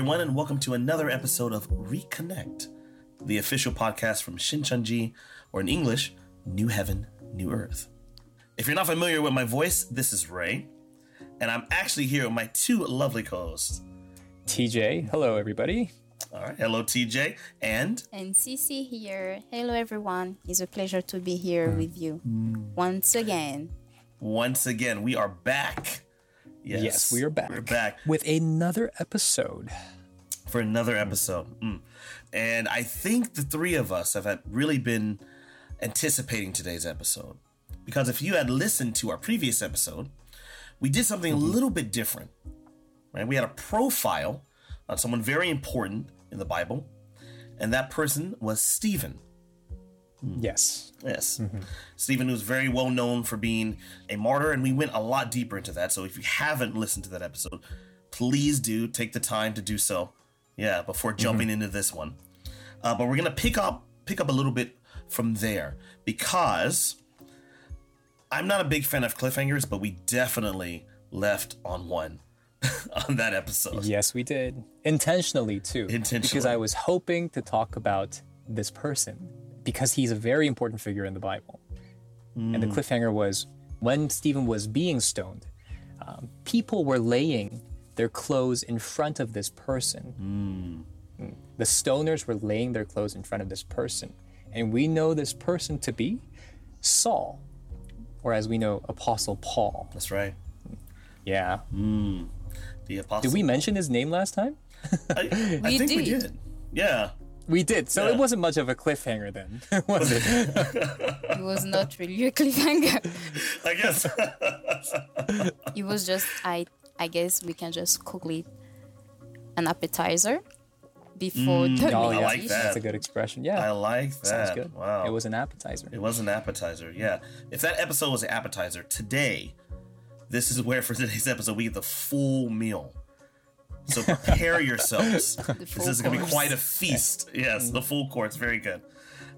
everyone, and welcome to another episode of Reconnect, the official podcast from Shincheonji, or in English, New Heaven, New Earth. If you're not familiar with my voice, this is Ray, and I'm actually here with my two lovely co-hosts. TJ, hello everybody. All right, hello TJ, and And Cici here. Hello, everyone. It's a pleasure to be here mm. with you once again. once again we are back. Yes, we are back. We're back with another episode. for another episode. Mm. And I think the three of us have had really been anticipating today's episode. Because if you had listened to our previous episode, we did something a little bit different. Right? We had a profile on someone very important in the Bible, and that person was Stephen. Mm. Yes. Yes. Mm-hmm. Stephen was very well known for being a martyr, and we went a lot deeper into that. So if you haven't listened to that episode, please do take the time to do so. Yeah, before mm-hmm. jumping into this one. Uh, but we're gonna pick up pick up a little bit from there because I'm not a big fan of cliffhangers, but we definitely left on one on that episode. Yes, we did. Intentionally too. Intentionally, because I was hoping to talk about this person because he's a very important figure in the Bible. And the cliffhanger was when Stephen was being stoned, um, people were laying their clothes in front of this person. Mm. The stoners were laying their clothes in front of this person. And we know this person to be Saul, or as we know, Apostle Paul. That's right. Yeah. The apostle. Did we mention his name last time? I, I We think we did. did. Yeah. We did. So Yeah. it wasn't much of a cliffhanger then, was it? It was not really a cliffhanger. I guess. It was just, I, I guess we can just call it an appetizer before mm, oh, the oh, main yeah. like dish. that. That's a good expression. Yeah. I like that. Sounds good. Wow. It was an appetizer. It was an appetizer, yeah. If that episode was an appetizer, today, this is where for today's episode we get the full meal. So prepare yourselves. this full is going to be quite a feast. Yes, the full course. Very good.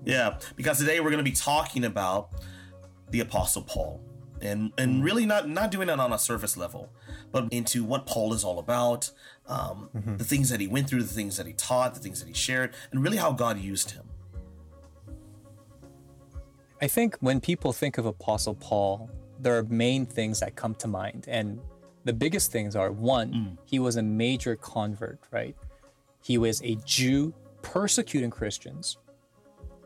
Yeah, because today we're going to be talking about the Apostle Paul, and and really not not doing it on a surface level, but into what Paul is all about, um, the things that he went through, the things that he taught, the things that he shared, and really how God used him. I think when people think of Apostle Paul, there are main things that come to mind. And the biggest things are one, mm. he was a major convert, right? He was a Jew persecuting Christians,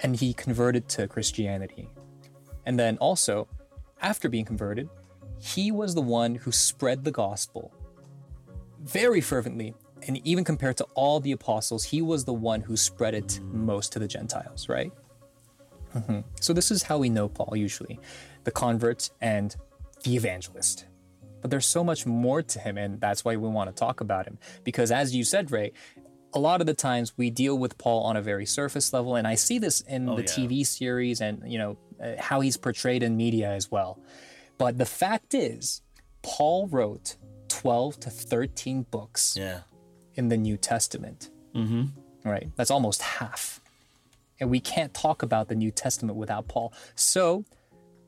and he converted to Christianity. And then also, after being converted, he was the one who spread the gospel very fervently. And even compared to all the apostles, he was the one who spread it mm. most to the Gentiles, right? Mm-hmm. So this is how we know Paul usually the convert and the evangelist. But there's so much more to him, and that's why we want to talk about him. Because as you said, Ray, a lot of the times we deal with Paul on a very surface level, and I see this in Oh, the yeah. TV series and you know uh, how he's portrayed in media as well. But the fact is, Paul wrote 12 to 13 books Yeah. in the New Testament. Mm-hmm. Right? That's almost half. And we can't talk about the New Testament without Paul. So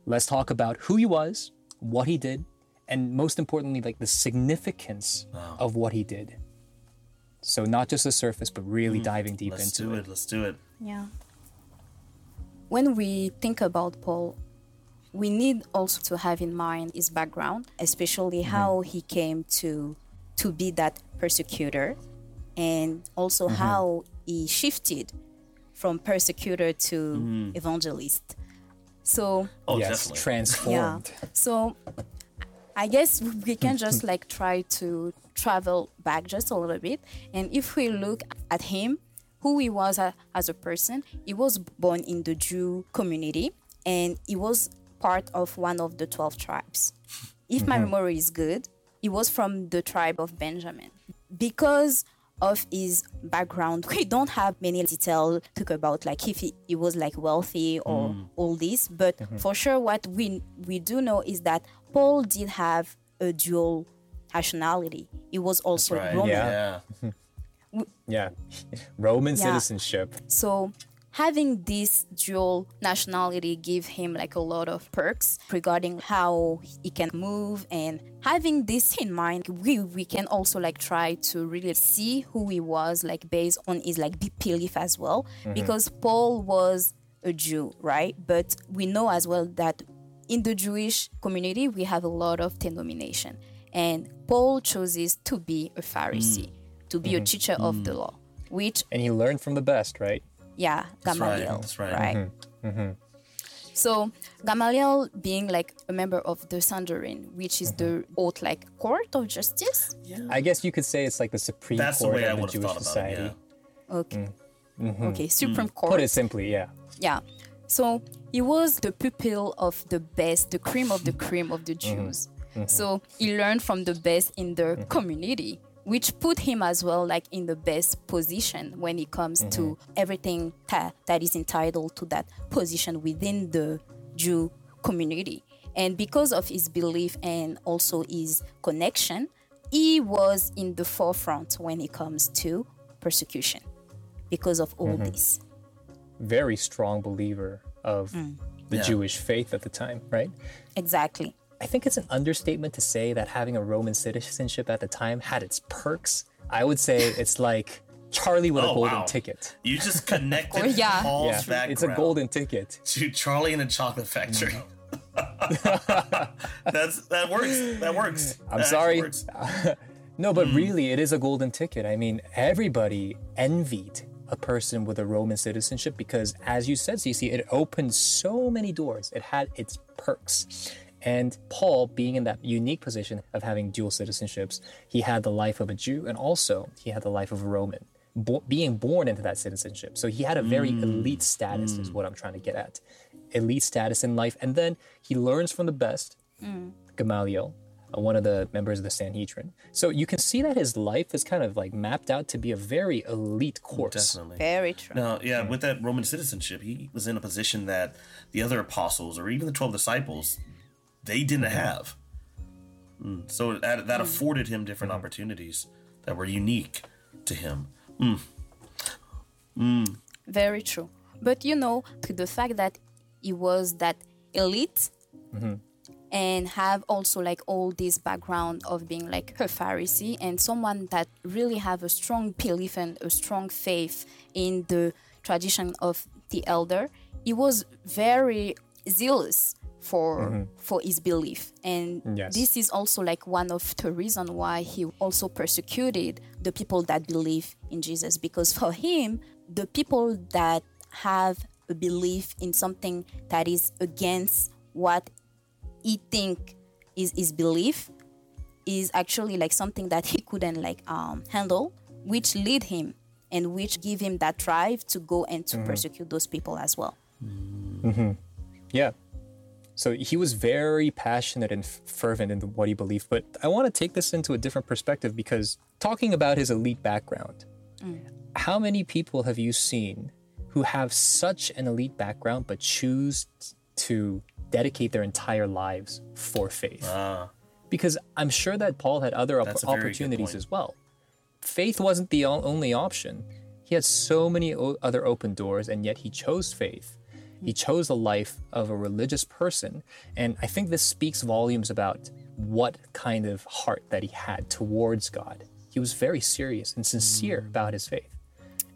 let's talk about who he was, what he did, and most importantly, like the significance of what he did. So not just the surface, but really hmm. diving deep into it. Let's into do it. it. Let's do it. Yeah. When we think about Paul, we need also to have in mind his background, especially mm-hmm. how he came to to be that persecutor, and also mm-hmm. how he shifted from persecutor to mm-hmm. evangelist. So Oh, yes, definitely. transformed. so I guess we can just like try to travel back just a little bit. And if we look at him, who he was a, as a person, he was born in the Jew community and he was part of one of the 12 tribes. If my mm-hmm. memory is good, he was from the tribe of Benjamin. Because of his background, we don't have many detail to talk about, like if he, he was like wealthy or mm. all this. But mm-hmm. for sure, what we we do know is that Paul did have a dual nationality. He was also Right. Roman. Yeah. Yeah. Roman Yeah. citizenship. So having this dual nationality give him like a lot of perks regarding how he can move and having this in mind we we can also like try to really see who he was like based on his like belief as well mm-hmm. because Paul was a Jew, right? But we know as well that in the Jewish community we have a lot of denomination and Paul chooses to be a Pharisee, mm. to be a mm-hmm. teacher of the mm. law, which And he learned from the best, right? yeah, right, Gamaliel. that's right. Mm-hmm. Mm-hmm. So Gamaliel being like a member of the Sanhedrin, which is the oath like court of justice. I guess you could say it's like the supreme That's the court way I of the Jewish society. it. Yeah. Okay. Mm. Okay, Supreme Court. Put it simply, yeah. Yeah. So he was the pupil of the best, the cream of the cream of the mm-hmm. Jews. Mm-hmm. So he learned from the best in the mm-hmm. community, which put him as well like in the best position when it comes to everything that, that is entitled to that position within the Jew community. And because of his belief and also his connection, he was in the forefront when it comes to persecution because of all this. Very strong believer of the Yeah. Jewish faith at the time, right? Exactly. I think it's an understatement to say that having a Roman citizenship at the time had its perks. I would say it's like Charlie with a Oh, golden wow. ticket. You just connected course, yeah. Paul's Yeah, background it's a golden ticket. to Charlie in a chocolate factory. Mm. That's that works. That works. I'm That sorry. works. No, but really, it is a golden ticket. I mean, everybody envied a person with a Roman citizenship because, as you said, Cici, it opened so many doors. It had its perks. And Paul, being in that unique position of having dual citizenships, he had the life of a Jew and also he had the life of a Roman, bo- being born into that citizenship. So he had a very elite status, is what I'm trying to get at. Elite status in life. And then he learns from the best, Gamaliel, uh, Uh, one of the members of the Sanhedrin. So you can see that his life is kind of like mapped out to be a very elite course. Definitely. Very true. Now, yeah, with that Roman citizenship, he was in a position that the other apostles or even the 12 disciples, they didn't mm-hmm. have. Mm, So that, that mm-hmm. afforded him different mm-hmm. opportunities that were unique to him. Mm. Mm. Very true. But you know, the fact that he was that elite and have also like all this background of being like a Pharisee and someone that really have a strong belief and a strong faith in the tradition of the elder, he was very zealous for mm-hmm. for his belief. And Yes. this is also like one of the reason why he also persecuted the people that believe in Jesus. Because for him the people that have a belief in something that is against what he think is his belief is actually like something that he couldn't like um, handle which lead him and which give him that drive to go and to mm-hmm. persecute those people as well mm-hmm. Yeah. So he was very passionate and fervent in what he believed. But I want to take this into a different perspective because talking about his elite background, mm. how many people have you seen who have such an elite background but choose to dedicate their entire lives for faith? Ah, because I'm sure that Paul had other op- That's a very good opportunities as well. Faith wasn't the o- only option. He had so many o- other open doors, and yet he chose faith. He chose the life of a religious person, and I think this speaks volumes about what kind of heart that he had towards God. He was very serious and sincere Mm. about his faith.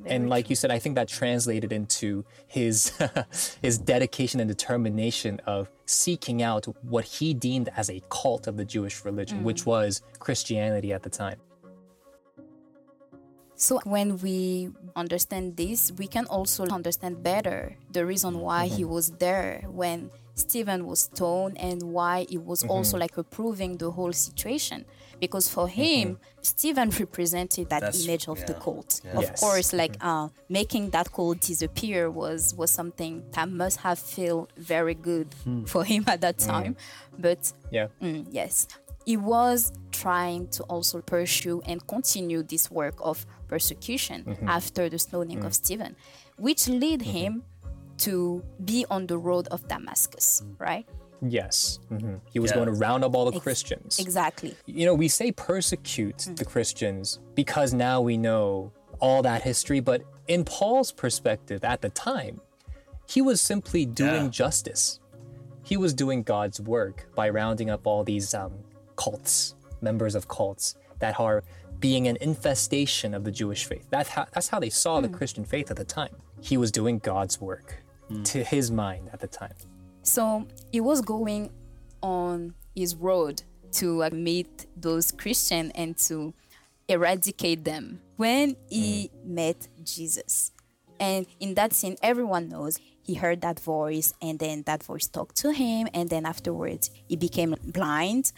And like you said, I think that translated into his his dedication and determination of seeking out what he deemed as a cult of the Jewish religion, which was Christianity at the time. So when we understand this, we can also understand better the reason why he mm-hmm. was there when Stephen was stoned and why he was mm-hmm. also like approving the whole situation. Because for mm-hmm. him, Stephen represented that That's- image of the cult. Yeah. Of Yes. course, like uh, making that cult disappear was was something that must have felt very good hmm. for him at that mm. time. But Yeah. Mm, yes. He was trying to also pursue and continue this work of persecution after the stoning of Stephen, which led him to be on the road of Damascus, right? Yes. hmm He was Yeah. going to round up all the Christians. Exactly. you know, we say persecute the Christians because now we know all that history, but in Paul's perspective at the time, he was simply doing Yeah. justice. He was doing God's work by rounding up all these um, cults, members of cults that are being an infestation of the Jewish faith. That's how, that's how they saw the hmm. Christian faith at the time. He was doing God's work hmm. to his mind at the time. So he was going on his road to meet those Christians and to eradicate them when he hmm. met Jesus. And in that scene, everyone knows he heard that voice, and then that voice talked to him, and then afterwards he became blind.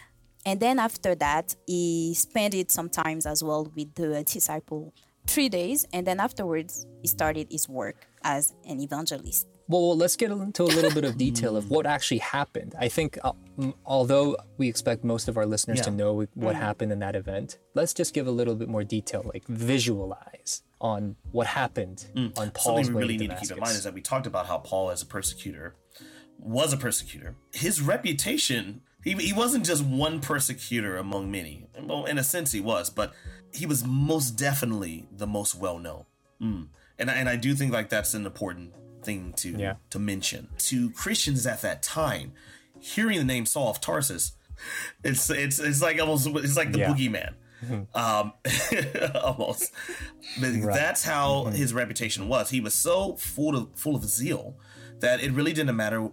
And then after that, he spent it sometimes as well with the disciple three days, and then afterwards he started his work as an evangelist. Well, let's get into a little bit of detail of what actually happened. I think, uh, m- although we expect most of our listeners to know what happened in that event, let's just give a little bit more detail, like visualize on what happened on Paul's Something we really to need to keep in mind is that we talked about how Paul, as a persecutor, was a persecutor. His reputation, he, he wasn't just one persecutor among many. Well, in a sense, he was, but he was most definitely the most well known. Mm. And, I- and I do think like that's an important thing to Yeah. to mention to Christians at that time. Hearing the name Saul of Tarsus, it's it's it's like almost it's like the Yeah. boogeyman um almost but that's how his reputation was he was so full of full of zeal that it really didn't matter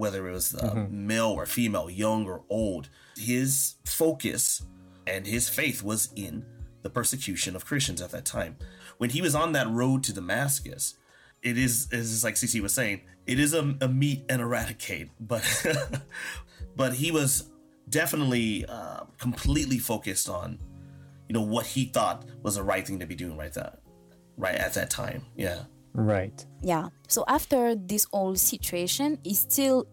whether it was uh, male or female young or old his focus and his faith was in the persecution of christians at that time. When he was on that road to damascus it is is like Cici was saying it is a, a meet and eradicate but but he was definitely uh, completely focused on you know what he thought was the right thing to be doing right that right at that time. Yeah Right. Yeah. So after this whole situation, he still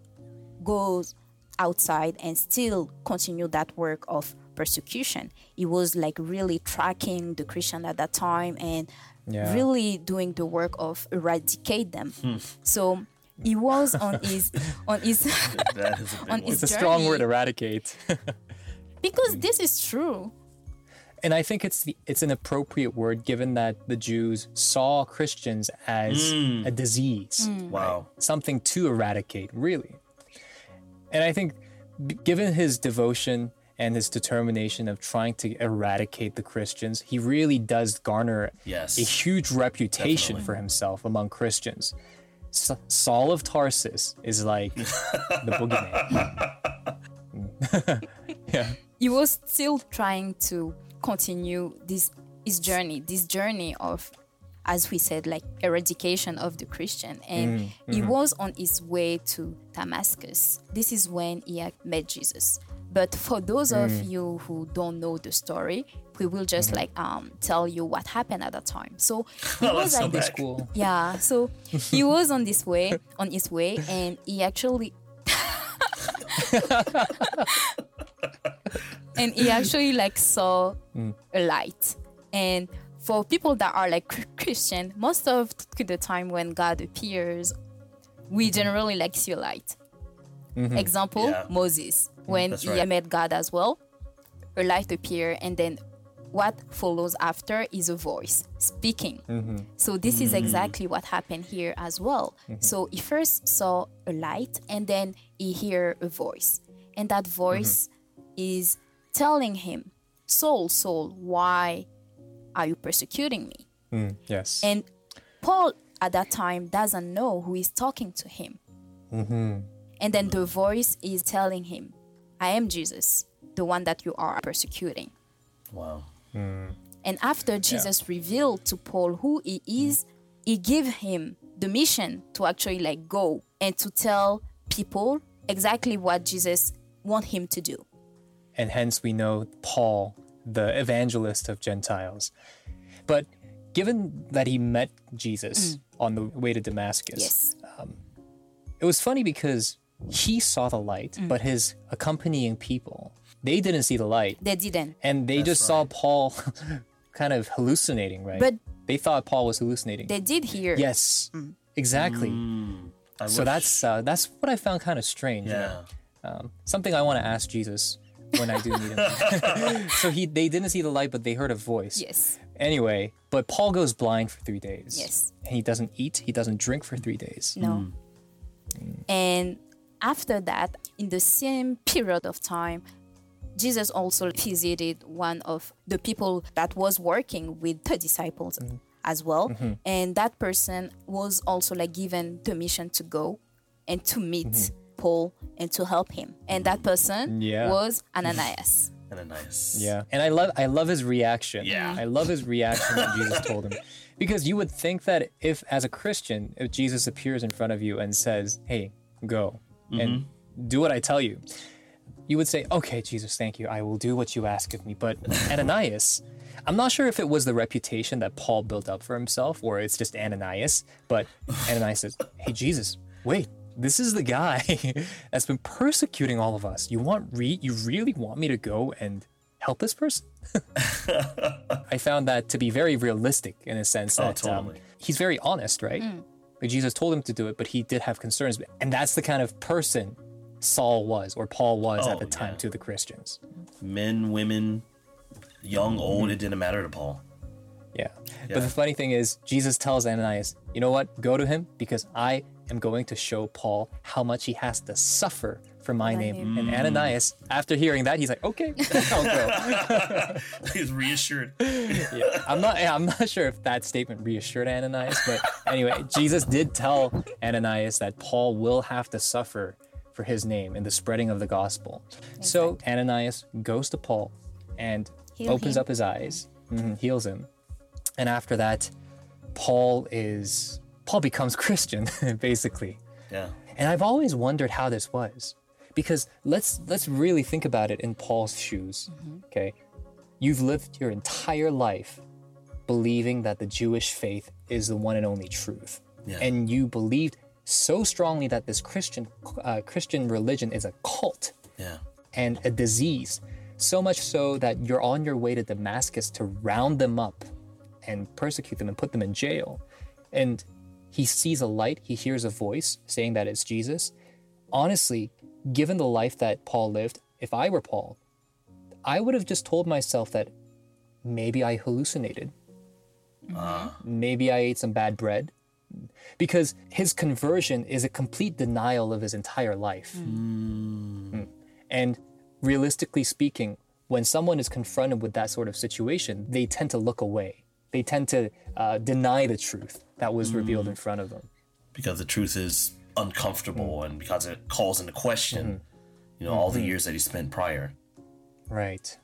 goes outside and still continue that work of persecution. He was like really tracking the Christian at that time and Yeah. really doing the work of eradicate them. Hmm. So he was on his on his that is a big On one. his- It's a strong word, eradicate. because this is true. And I think it's the, it's an appropriate word given that the Jews saw Christians as mm. a disease. Mm. wow something to eradicate, really. And I think, b- given his devotion and his determination of trying to eradicate the Christians, he really does garner Yes. a huge reputation Definitely. for himself among Christians. Sa- Saul of Tarsus is like the boogeyman. yeah. he was still trying to continue this his journey this journey of as we said like eradication of the christian. And he was on his way to damascus. This is when he had met jesus. But for those of you who don't know the story we will just like um tell you what happened at that time. So he Oh, was like go this. Cool. yeah so he was on this way on his way and he actually and he actually like saw mm. a light. And for people that are like christian most of the time when god appears we mm-hmm. generally like see a light. Mm-hmm. Example Yeah. moses. Mm-hmm. When That's he right. met god as well a light appear and then what follows after is a voice speaking. So this is exactly what happened here as well. So he first saw a light and then he hear a voice. And that voice is telling him Saul Saul why are you persecuting me Mm, yes. and Paul at that time doesn't know who is talking to him. And then the voice is telling him, I am Jesus, the one that you are persecuting. wow And after Jesus revealed to Paul who he is, he gave him the mission to actually like go and to tell people exactly what Jesus want him to do. And hence we know Paul, the evangelist of Gentiles. But given that he met Jesus mm. on the way to Damascus, Yes. Um, it was funny because he saw the light, mm. but his accompanying people, they didn't see the light. They didn't. And they just saw Paul kind of hallucinating, right? But- they thought Paul was hallucinating. They did hear. yes, mm. exactly. I So wish- that's uh, that's what I found kind of strange. you know? yeah um, something I want to ask Jesus when I do meet him. so he they didn't see the light, but they heard a voice. Yes. Anyway, but Paul goes blind for three days. Yes. And he doesn't eat, he doesn't drink for three days. No. Hmm. Mm. And after that, in the same period of time, Jesus also visited one of the people that was working with the disciples mm-hmm. as well. Mm-hmm. And that person was also like given the mission to go and to meet mm-hmm. Paul and to help him. And that person Yeah. was Ananias. And a nice. Yeah, and I love I love his reaction. Yeah. I love his reaction when Jesus told him, because you would think that if, as a Christian, if Jesus appears in front of you and says, "Hey, go and mm-hmm. do what I tell you," you would say, "Okay, Jesus, thank you. I will do what you ask of me." But Ananias, I'm not sure if it was the reputation that Paul built up for himself, or it's just Ananias. But Ananias says, "Hey, Jesus, wait." This is the guy that's been persecuting all of us. You want re- you really want me to go and help this person? I found that to be very realistic in a sense Oh, that um, he's very honest, right? Like Jesus told him to do it, but he did have concerns, and that's the kind of person Saul was or Paul was at Oh, the time yeah. to the Christians. Men, women, young, old, it didn't matter to Paul. Yeah. Yeah. But the funny thing is, Jesus tells Ananias, you know what? Go to him because I am going to show Paul how much he has to suffer for my My name. name. And Ananias, after hearing that, he's like, okay, I'll go. He's reassured. yeah. I'm not I'm not sure if that statement reassured Ananias, but anyway, Jesus did tell Ananias that Paul will have to suffer for his name in the spreading of the gospel. So Ananias goes to Paul and Heal opens him. up his eyes, mhm, heals him. And after that, Paul is Paul becomes Christian, basically. Yeah. And I've always wondered how this was. Because let's let's really think about it in Paul's shoes. Okay? You've lived your entire life believing that the Jewish faith is the one and only truth. Yeah. And you believed so strongly that this Christian uh, Christian religion is a cult Yeah. and a disease, so much so that you're on your way to Damascus to round them up and persecute them and put them in jail. And he sees a light, he hears a voice saying that it's Jesus. Honestly, given the life that Paul lived, if I were Paul, I would have just told myself that maybe I hallucinated. Maybe I ate some bad bread. Because his conversion is a complete denial of his entire life. Mm. And realistically speaking, when someone is confronted with that sort of situation, they tend to look away. They tend to uh, deny the truth that was revealed mm. in front of them. Because the truth is uncomfortable mm. and because it calls into question, Mm-hmm. you know, all the mm-hmm. years that he spent prior. Right.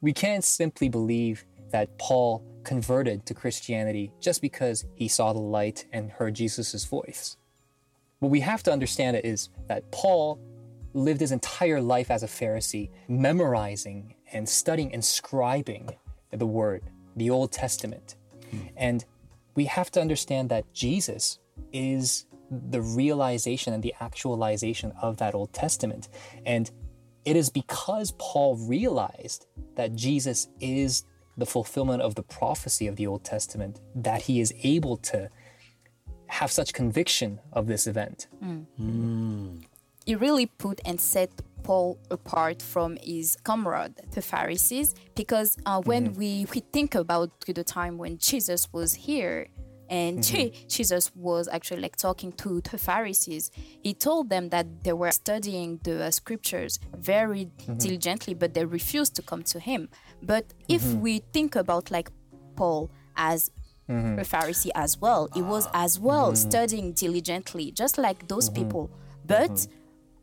We can't simply believe that Paul converted to Christianity just because he saw the light and heard Jesus' voice. What we have to understand is that Paul lived his entire life as a Pharisee, memorizing and studying and scribing the Word, the Old Testament. Hmm. And we have to understand that Jesus is the realization and the actualization of that Old Testament. And it is because Paul realized that Jesus is the fulfillment of the prophecy of the Old Testament that he is able to have such conviction of this event. Mm. Mm. He really put and set Paul apart from his comrade, the Pharisees, because uh, when mm-hmm. we, we think about the time when Jesus was here, and Je- mm-hmm. Jesus was actually like talking to the Pharisees. He told them that they were studying the uh, scriptures very mm-hmm. diligently, but they refused to come to him. But if we think about like Paul as a Pharisee as well, he was as well studying diligently, just like those people. But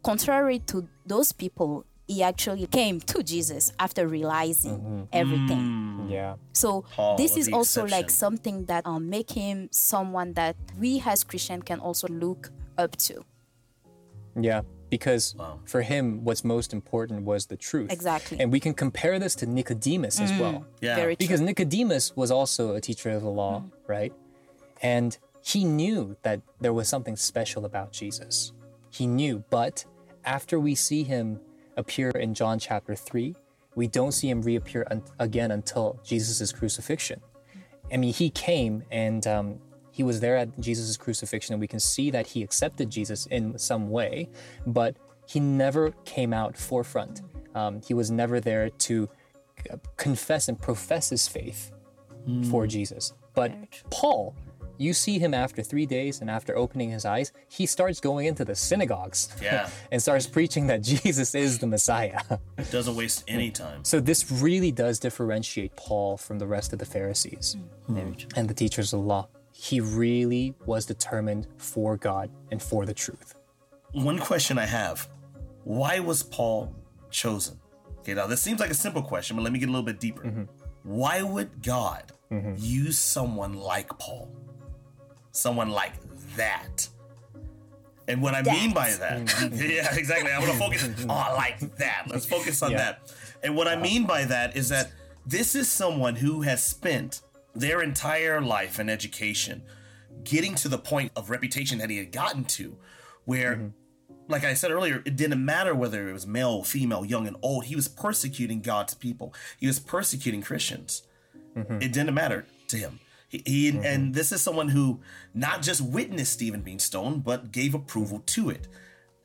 contrary to those people, he actually came to Jesus after realizing mm-hmm. mm. everything. Mm. Yeah. So Paul this is the also like something that um, make him someone that we as Christian can also look up to. Yeah. Because Wow. for him, what's most important was the truth. Exactly. And we can compare this to Nicodemus as mm. well. Yeah. Very true. Because Nicodemus was also a teacher of the law, right? And he knew that there was something special about Jesus. He knew, but after we see him appear in John chapter 3, we don't see him reappear un- again until Jesus' crucifixion. I mean, he came and um, he was there at Jesus' crucifixion, and we can see that he accepted Jesus in some way, but he never came out forefront. Um, he was never there to confess and profess his faith. for Jesus. But Paul, you see him after three days, and after opening his eyes, he starts going into the synagogues Yeah. and starts preaching that Jesus is the Messiah. Doesn't waste any time. so this really does differentiate Paul from the rest of the Pharisees hmm. Very true. and the teachers of the law. He really was determined for God and for the truth. One question I have why was Paul chosen? Okay, now this seems like a simple question, but let me get a little bit deeper. Mm-hmm. Why would God mm-hmm. use someone like Paul? Someone like that? And what I mean by that, mm. yeah, exactly. I'm gonna focus oh, on like that. Let's focus on Yeah. that. And what I mean by that is that this is someone who has spent their entire life and education getting to the point of reputation that he had gotten to, where, mm-hmm. like I said earlier, it didn't matter whether it was male, female, young, and old. He was persecuting God's people. He was persecuting Christians. Mm-hmm. It didn't matter to him. He, he mm-hmm. and this is someone who not just witnessed Stephen being stoned, but gave approval to it,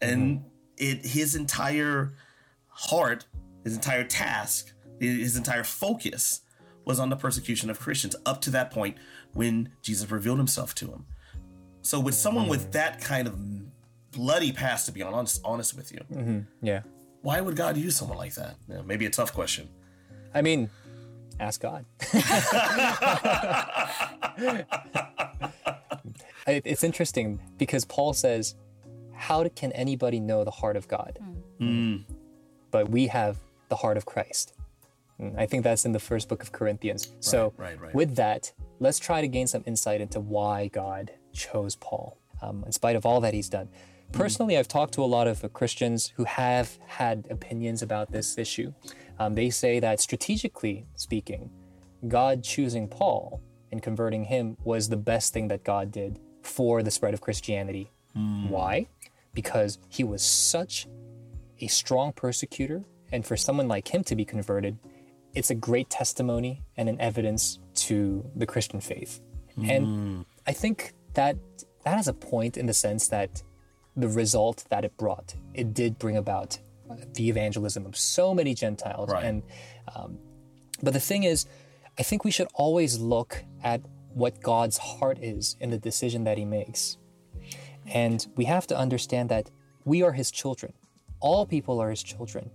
and mm-hmm. it his entire heart, his entire task, his entire focus was on the persecution of Christians up to that point when Jesus revealed himself to him. So, with someone with mm-hmm. that kind of bloody past, to be honest, honest with you, Yeah. why would God use someone like that? Yeah, maybe a tough question. I mean, ask God. It's interesting because Paul says, How can anybody know the heart of God? But we have the heart of Christ. Mm, I think that's in the first book of Corinthians. so, right, right. with that, let's try to gain some insight into why God chose Paul, um, in spite of all that he's done. Personally, I've talked to a lot of Christians who have had opinions about this issue. Um, they say that strategically speaking, God choosing Paul and converting him was the best thing that God did for the spread of Christianity. Why? Because he was such a strong persecutor, and for someone like him to be converted, it's a great testimony and an evidence to the Christian faith. And I think that that has a point in the sense that the result that it brought, it did bring about the evangelism of so many Gentiles. Right. And um, but the thing is, I think we should always look at what God's heart is in the decision that He makes. And we have to understand that we are His children. All people are His children.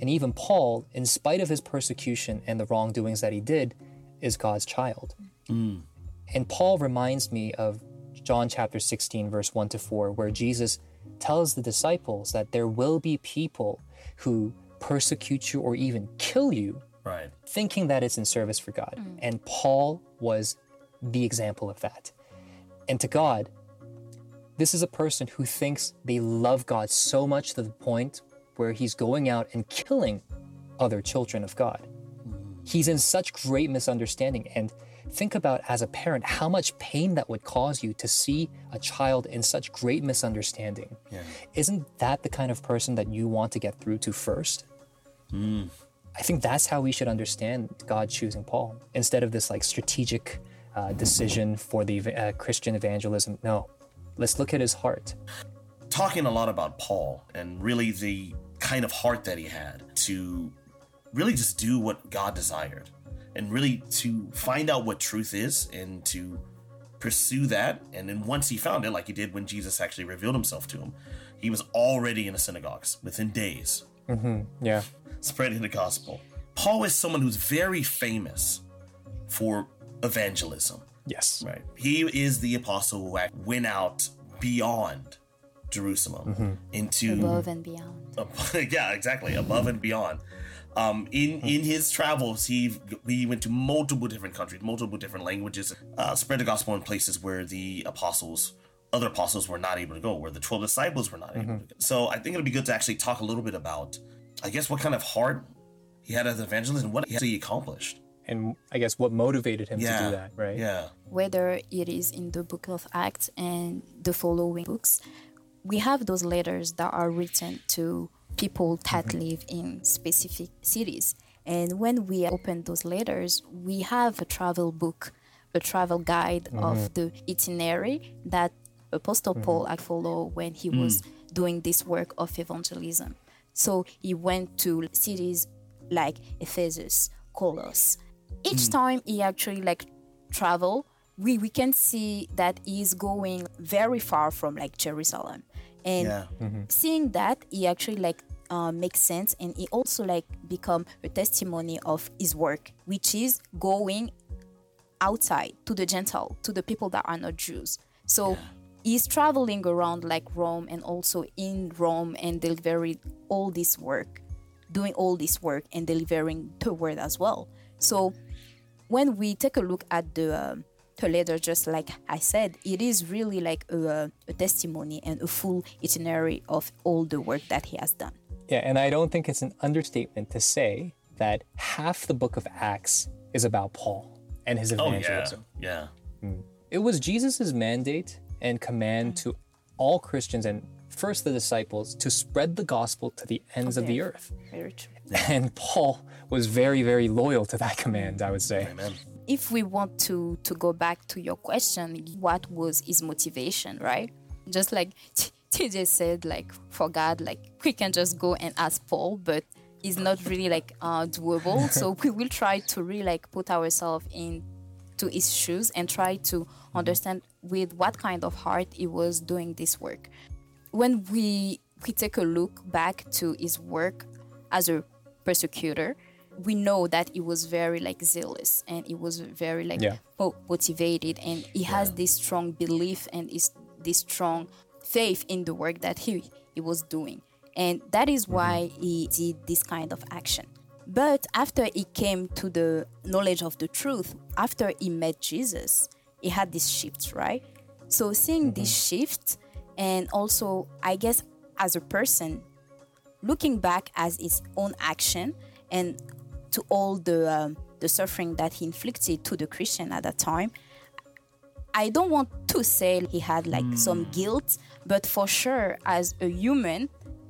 And even Paul, in spite of his persecution and the wrongdoings that he did, is God's child. And Paul reminds me of John chapter 16, verse 1 to 4, where Jesus tells the disciples that there will be people who persecute you or even kill you Right. thinking that it's in service for God. Mm. And Paul was the example of that. And to God, this is a person who thinks they love God so much to the point where he's going out and killing other children of God. Mm. He's in such great misunderstanding. And think about, as a parent, how much pain that would cause you to see a child in such great misunderstanding. Yeah. Isn't that the kind of person that you want to get through to first? I think that's how we should understand God choosing Paul instead of this like strategic uh, decision for the uh, Christian evangelism. No, let's look at his heart. talking a lot about Paul and really the kind of heart that he had to really just do what God desired and really to find out what truth is and to pursue that. And then once he found it, like he did when Jesus actually revealed himself to him, he was already in the synagogues within days mm-hmm. Yeah. spreading the gospel. Paul is someone who's very famous for evangelism. Yes. Right. He is the apostle who went out beyond Jerusalem mm-hmm. into Above and beyond. yeah, exactly, above and beyond. Um, in in his travels, he he went to multiple different countries, multiple different languages, uh, spread the gospel in places where the apostles, other apostles, were not able to go, where the twelve disciples were not able to go. So I think it'll be good to actually talk a little bit about, I guess, what kind of heart he had as an evangelist and what he accomplished. And I guess what motivated him Yeah, to do that, right? Yeah, whether it is in the book of Acts and the following books, we have those letters that are written to people that mm-hmm. live in specific cities. And when we open those letters, we have a travel book, a travel guide of mm-hmm. the itinerary that Apostle mm-hmm. Paul had followed when he was mm. doing this work of evangelism. So he went to cities like Ephesus, Colossus, each mm. time he actually like travel, we we can see that he's going very far from like Jerusalem, and Yeah. seeing that he actually like uh, makes sense, and he also like become a testimony of his work, which is going outside to the Gentile, to the people that are not Jews. So he's traveling around like Rome and also in Rome and delivering all this work, doing all this work and delivering the word as well. So when we take a look at the um, the letter, just like I said, it is really like a, a testimony and a full itinerary of all the work that he has done. Yeah, and I don't think it's an understatement to say that half the book of Acts is about Paul and his evangelism. Oh yeah. evangelism. Yeah. Hmm. It was Jesus' mandate and command mm-hmm. to all Christians and first the disciples to spread the gospel to the ends of the earth. Very true. And Paul was very, very loyal to that command, I would say. Amen. If we want to to go back to your question what was his motivation right? Just like tj said like for god like we can just go and ask paul but it's not really like uh doable. So we will try to really like put ourselves in to his shoes and try to understand with what kind of heart he was doing this work. When we we take a look back to his work as a persecutor we know that he was very like zealous and he was very like Yeah. motivated and he has this strong belief and is this strong faith in the work that he he was doing. And that is mm-hmm. why he did this kind of action. But after he came to the knowledge of the truth after he met jesus he had this shift right? So seeing this mm-hmm. shift and also i guess as a person looking back as his own action and to all the um, the suffering that he inflicted to the Christian at that time. I don't want to say he had like some guilt, but for sure, as a human,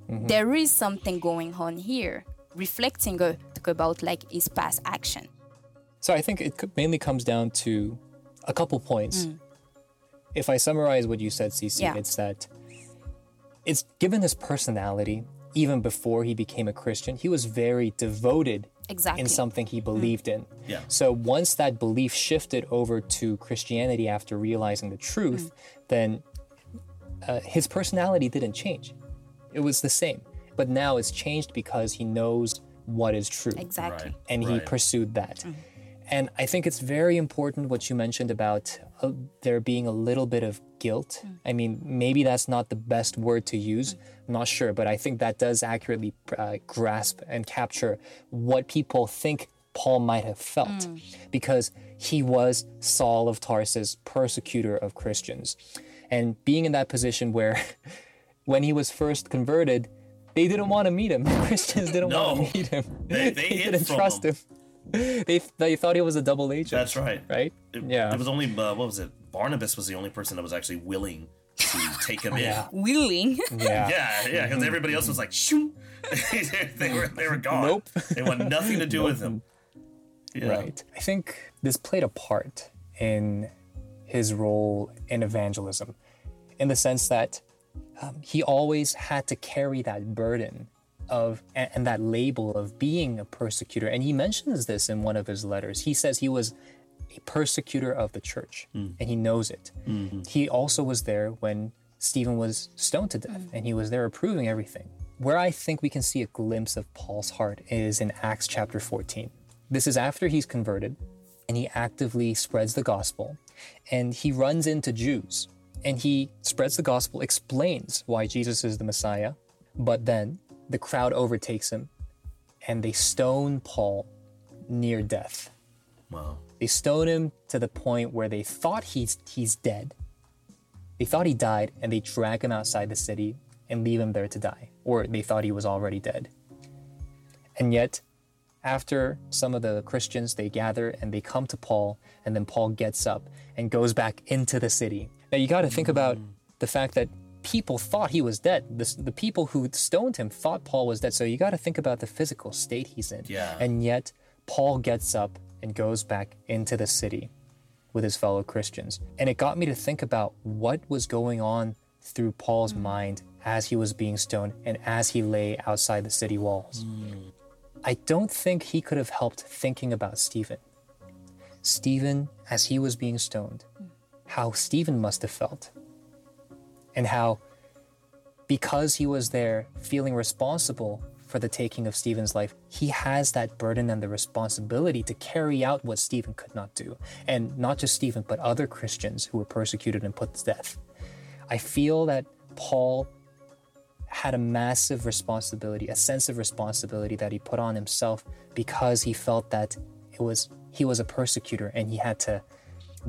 there is something going on here, reflecting uh, about like his past action. So I think it mainly comes down to a couple points. If I summarize what you said, Cici, Yeah. it's that it's given his personality, even before he became a Christian, he was very devoted Exactly. in something he hmm. believed in. Yeah. So once that belief shifted over to Christianity after realizing the truth, hmm. then uh, his personality didn't change. It was the same. But now it's changed because he knows what is true Exactly. Right. and he pursued that. Hmm. And I think it's very important what you mentioned about uh, there being a little bit of guilt. I mean, maybe that's not the best word to use. I'm not sure, but I think that does accurately uh, grasp and capture what people think Paul might have felt because he was Saul of Tarsus, persecutor of Christians. And being in that position where when he was first converted, they didn't want to meet him. Christians didn't No. want to meet him. They- they hid didn't trust him. him. They they thought he was a double agent. That's right. right. It, yeah. It was only uh, what was it? Barnabas was the only person that was actually willing to take him in. Yeah. Willing. yeah. Yeah, yeah, because everybody else was like, shoot. they were they were gone. Nope. They want nothing to do with him. Yeah. Right. I think this played a part in his role in evangelism, in the sense that um, he always had to carry that burden of and, and that label of being a persecutor. And he mentions this in one of his letters. He says he was a persecutor of the church, mm. and he knows it. Mm-hmm. He also was there when Stephen was stoned to death, mm. and he was there approving everything. Where I think we can see a glimpse of Paul's heart is in Acts chapter 14. This is after he's converted and he actively spreads the gospel and he runs into Jews and he spreads the gospel, explains why Jesus is the Messiah, but then the crowd overtakes him and they stone Paul near death. Wow. They stone him to the point where they thought he's he's dead. They thought he died and they drag him outside the city and leave him there to die or they thought he was already dead. And yet after some of the Christians they gather and they come to Paul and then Paul gets up and goes back into the city. Now you got to think about mm. the fact that people thought he was dead. The, the people who stoned him thought Paul was dead. So you got to think about the physical state he's in. Yeah. And yet Paul gets up and goes back into the city with his fellow Christians. And it got me to think about what was going on through Paul's mm. mind as he was being stoned and as he lay outside the city walls. Mm. I don't think he could have helped thinking about Stephen Stephen, as he was being stoned, mm. how Stephen must have felt, and how because he was there feeling responsible for the taking of Stephen's life, he has that burden and the responsibility to carry out what Stephen could not do. And not just Stephen, but other Christians who were persecuted and put to death. I feel that Paul had a massive responsibility, a sense of responsibility that he put on himself because he felt that it was he was a persecutor and he had to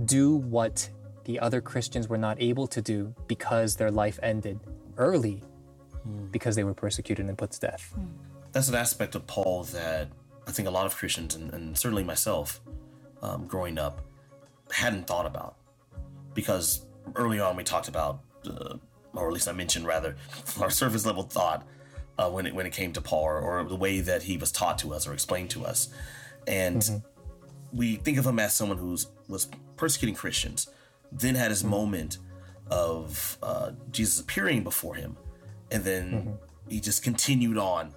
do what the other Christians were not able to do because their life ended early because they were persecuted and put to death. That's an aspect of Paul that I think a lot of Christians, and, and certainly myself, um, growing up, hadn't thought about. Because early on we talked about, uh, or at least I mentioned rather, our surface level thought uh, when it when it came to Paul, or, or the way that he was taught to us or explained to us, and we think of him as someone who was persecuting Christians, then had his moment of uh, Jesus appearing before him, and then he just continued on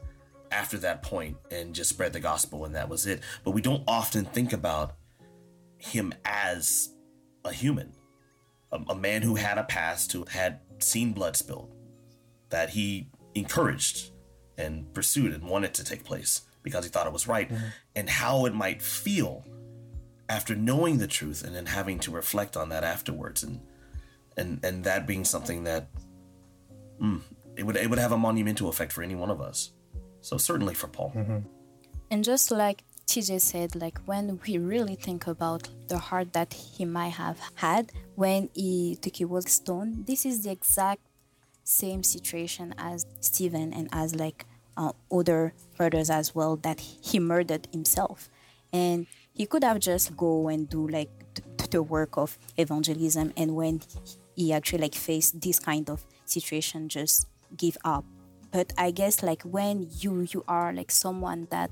after that point and just spread the gospel, and that was it. But we don't often think about him as a human, a, a man who had a past, who had seen blood spilled, that he encouraged and pursued and wanted to take place because he thought it was right, and how it might feel after knowing the truth and then having to reflect on that afterwards and and and that being something that mm, it would it would have a monumental effect for any one of us. So certainly for paul. And just like TJ said, like when we really think about the heart that he might have had when he took he was stoned, this is the exact same situation as Stephen and as like uh, other brothers as well that he murdered himself, and he could have just go and do like th- the work of evangelism, and when he actually like faced this kind of situation, just give up. But I guess like when you you are like someone that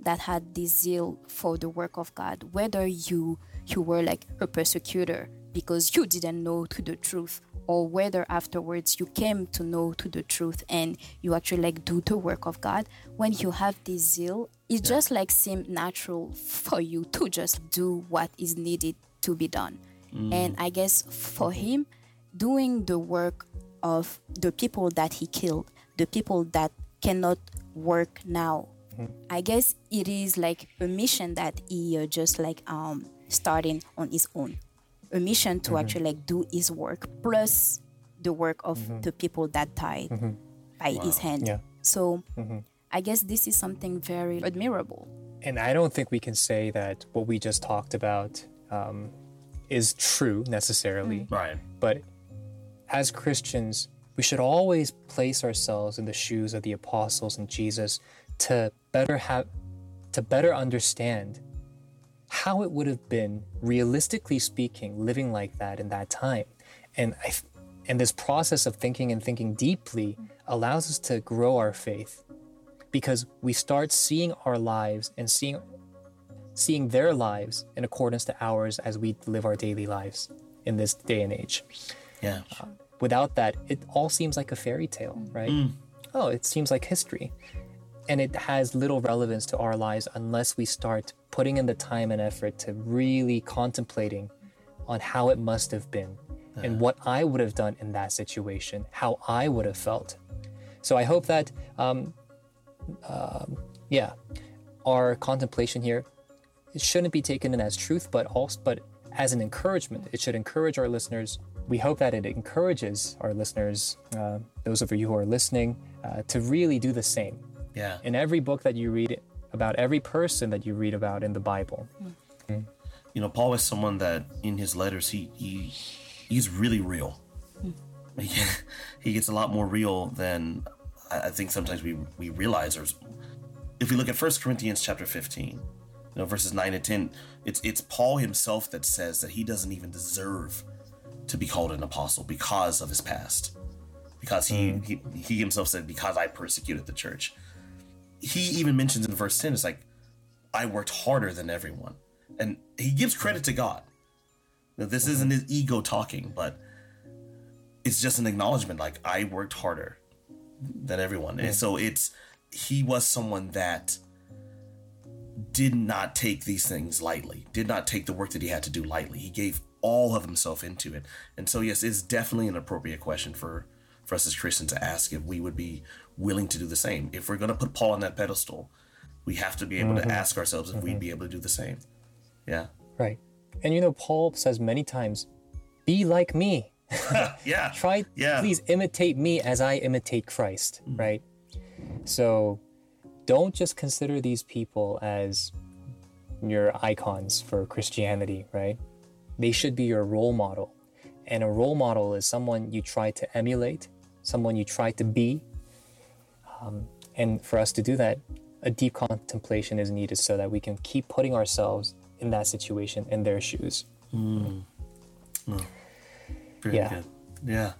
that had this zeal for the work of God, whether you you were like a persecutor because you didn't know to the truth, or whether afterwards you came to know to the truth and you actually like do the work of God, when you have this zeal, it just like seemed natural for you to just do what is needed to be done. And I guess for him, doing the work of the people that he killed, the people that cannot work now. I guess it is like a mission that he uh, just like um starting on his own, a mission to mm-hmm. actually like do his work plus the work of mm-hmm. the people that died mm-hmm. by his hand. Yeah. So I guess this is something very admirable. And I don't think we can say that what we just talked about um, is true necessarily. right But as Christians, we should always place ourselves in the shoes of the apostles and Jesus to better have to better understand how it would have been realistically speaking living like that in that time. And I and this process of thinking and thinking deeply allows us to grow our faith because we start seeing our lives and seeing seeing their lives in accordance to ours as we live our daily lives in this day and age yeah uh, without that, it all seems like a fairy tale, right? Mm. Oh, it seems like history. And it has little relevance to our lives unless we start putting in the time and effort to really contemplating on how it must have been and what I would have done in that situation, how I would have felt. So I hope that, um, um, yeah, our contemplation here it shouldn't be taken in as truth, but also but as an encouragement. It should encourage our listeners. We hope that it encourages our listeners, uh, those of you who are listening, uh, to really do the same. Yeah. In every book that you read about every person that you read about in the Bible, mm-hmm. you know paul is someone that in his letters he he he's really real. Mm-hmm. He, he gets a lot more real than I think sometimes we we realize. Or if we look at First Corinthians chapter fifteen, you know verses nine and ten, it's it's Paul himself that says that he doesn't even deserve to be called an apostle because of his past, because he mm. he, he himself said because I persecuted the church. He even mentions in verse ten, it's like I worked harder than everyone, and he gives credit to God. Now, this isn't his ego talking, but it's just an acknowledgement like I worked harder than everyone. And so it's he was someone that did not take these things lightly, did not take the work that he had to do lightly. He gave all of himself into it. And so, yes, it's definitely an appropriate question for, for us as Christians to ask if we would be willing to do the same. If we're going to put Paul on that pedestal, we have to be able Mm-hmm. to ask ourselves if we'd be able to do the same. Yeah. Right. And you know, Paul says many times, be like me. Yeah. Try, Yeah. please imitate me as I imitate Christ, right? So don't just consider these people as your icons for Christianity, right? They should be your role model. And a role model is someone you try to emulate, someone you try to be. Um, and for us to do that, a deep contemplation is needed so that we can keep putting ourselves in that situation, in their shoes. Very Yeah. good. Yeah.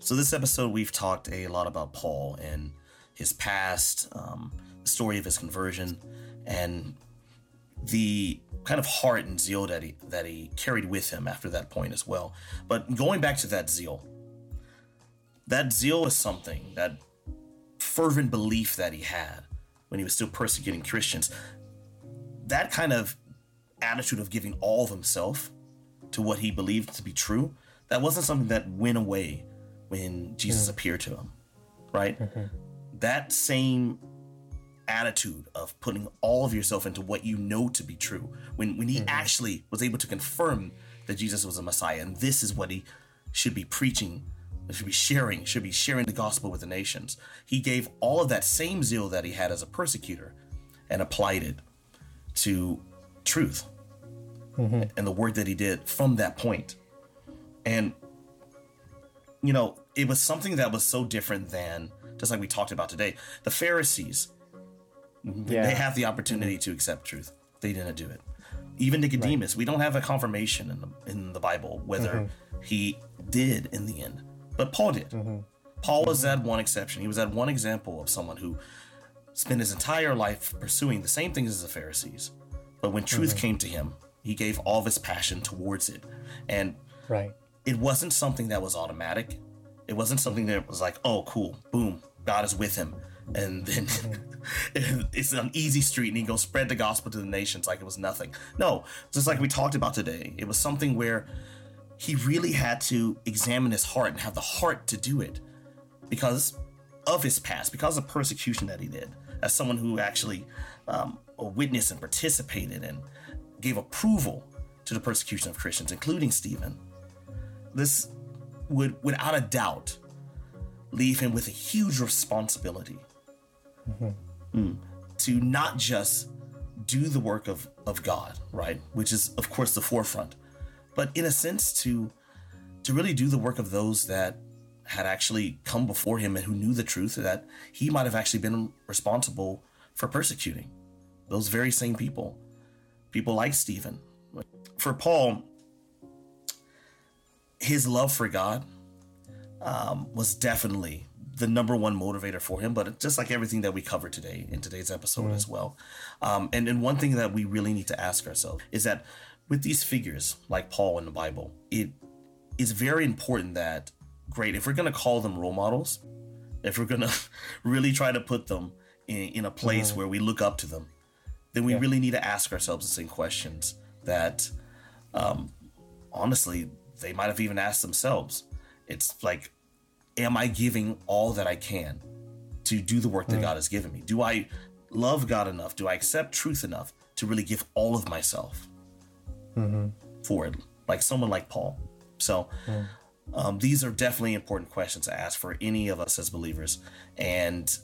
So this episode, we've talked a lot about Paul and his past, um, the story of his conversion, and the kind of heart and zeal that he that he carried with him after that point as well. But going back to that zeal, that zeal is something that fervent belief that he had when he was still persecuting Christians. That kind of attitude of giving all of himself to what he believed to be true, that wasn't something that went away when Jesus mm. appeared to him, right? Mm-hmm. That same attitude of putting all of yourself into what you know to be true, when when he mm-hmm. actually was able to confirm that Jesus was a Messiah and this is what he should be preaching, should be sharing, should be sharing the gospel with the nations. He gave all of that same zeal that he had as a persecutor and applied it to truth mm-hmm. and the work that he did from that point. And, you know, it was something that was so different than, just like we talked about today, the Pharisees, Yeah. they have the opportunity to accept truth. They didn't do it. Even Nicodemus, we don't have a confirmation in the, in the Bible whether mm-hmm. he did in the end, but Paul did. Mm-hmm. Paul was that one exception. He was that one example of someone who spent his entire life pursuing the same things as the Pharisees. But when truth mm-hmm. came to him, he gave all of his passion towards it. And Right. it wasn't something that was automatic. It wasn't something that was like, oh, cool, boom, God is with him. And then it's an easy street and he goes spread the gospel to the nations like it was nothing. No, just like we talked about today, it was something where he really had to examine his heart and have the heart to do it because of his past, because of persecution that he did, as someone who actually um, witnessed and participated and gave approval to the persecution of Christians, including Stephen. This would, without a doubt, leave him with a huge responsibility Mm. to not just do the work of, of God, right? Which is, of course, the forefront, but in a sense, to to really do the work of those that had actually come before him and who knew the truth that he might have actually been responsible for persecuting those very same people people like stephen for paul his love for god um, was definitely the number one motivator for him but just like everything that we covered today in today's episode as well. Um, and, and one thing that we really need to ask ourselves is that with these figures like paul in the bible it is very important that great if we're going to call them role models if we're going to really try to put them in, in a place where we look up to them then we really need to ask ourselves the same questions that um, honestly they might have even asked themselves. It's like am i giving all that i can to do the work that god has given me? Do i love god enough? Do i accept truth enough to really give all of myself for it? Like someone like paul. So um, these are definitely important questions to ask for any of us as believers. And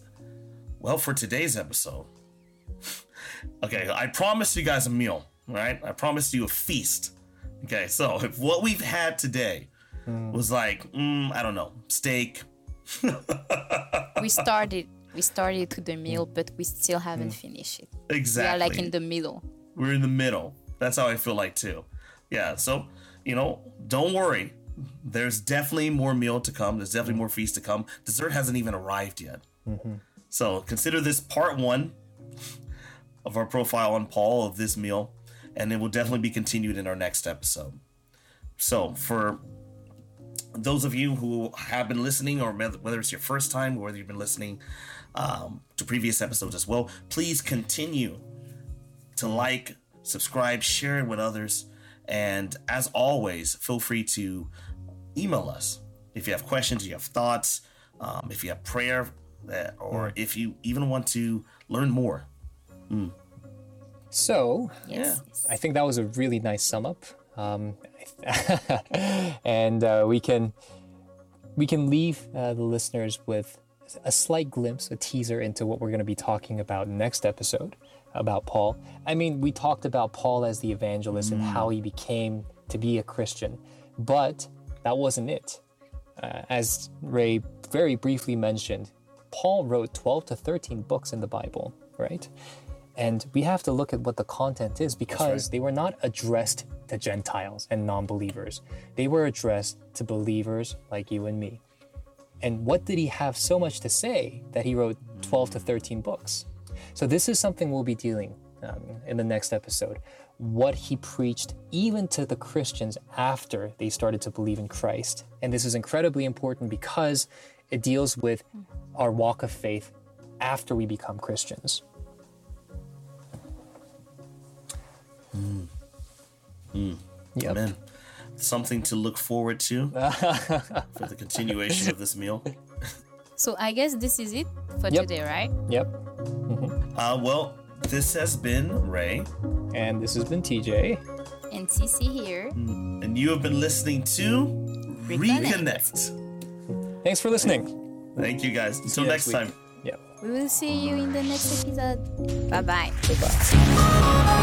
well for today's episode okay i promised you guys a meal right? I promised you a feast. Okay so if what we've had today Mm. was like mm, i don't know steak we started we started to the meal, but we still haven't mm. finished it. exactly We are like in the middle. we're in the middle. That's how I feel like too. Yeah. So, you know, don't worry. There's definitely more meal to come. There's definitely mm. more feast to come. Dessert hasn't even arrived yet. Mm-hmm. So consider this part one of our profile on Paul of this meal, and it will definitely be continued in our next episode. So for those of you who have been listening, or whether it's your first time, or whether you've been listening um, to previous episodes as well, please continue to like, subscribe, share it with others. And as always, feel free to email us if you have questions, you have thoughts, um, if you have prayer, uh, or if you even want to learn more. Mm. So, Yes. I think that was a really nice sum up. Um, and uh, we can we can leave uh, the listeners with a slight glimpse, a teaser into what we're going to be talking about next episode about Paul. I mean, we talked about Paul as the evangelist and how he became to be a Christian, but that wasn't it. Uh, as Ray very briefly mentioned, Paul wrote 12 to 13 books in the Bible, right? And we have to look at what the content is because right. they were not addressed to Gentiles and non believers. They were addressed to believers like you and me. And what did he have so much to say that he wrote 12 to 13 books? So, this is something we'll be dealing um, in the next episode. What he preached, even to the Christians after they started to believe in Christ. And this is incredibly important because it deals with our walk of faith after we become Christians. Mm. Yep. Amen. Something to look forward to for the continuation of this meal. So I guess this is it for Yep. today, right? Yep. Mm-hmm. Uh, well, this has been Ray, And this has been TJ. And Cici here. Mm. and you have been listening to Reconnect. Reconnect. Thanks for listening. Thank you guys. Until you next next time. week. Yep. We will see you in the next episode. Bye bye. Goodbye.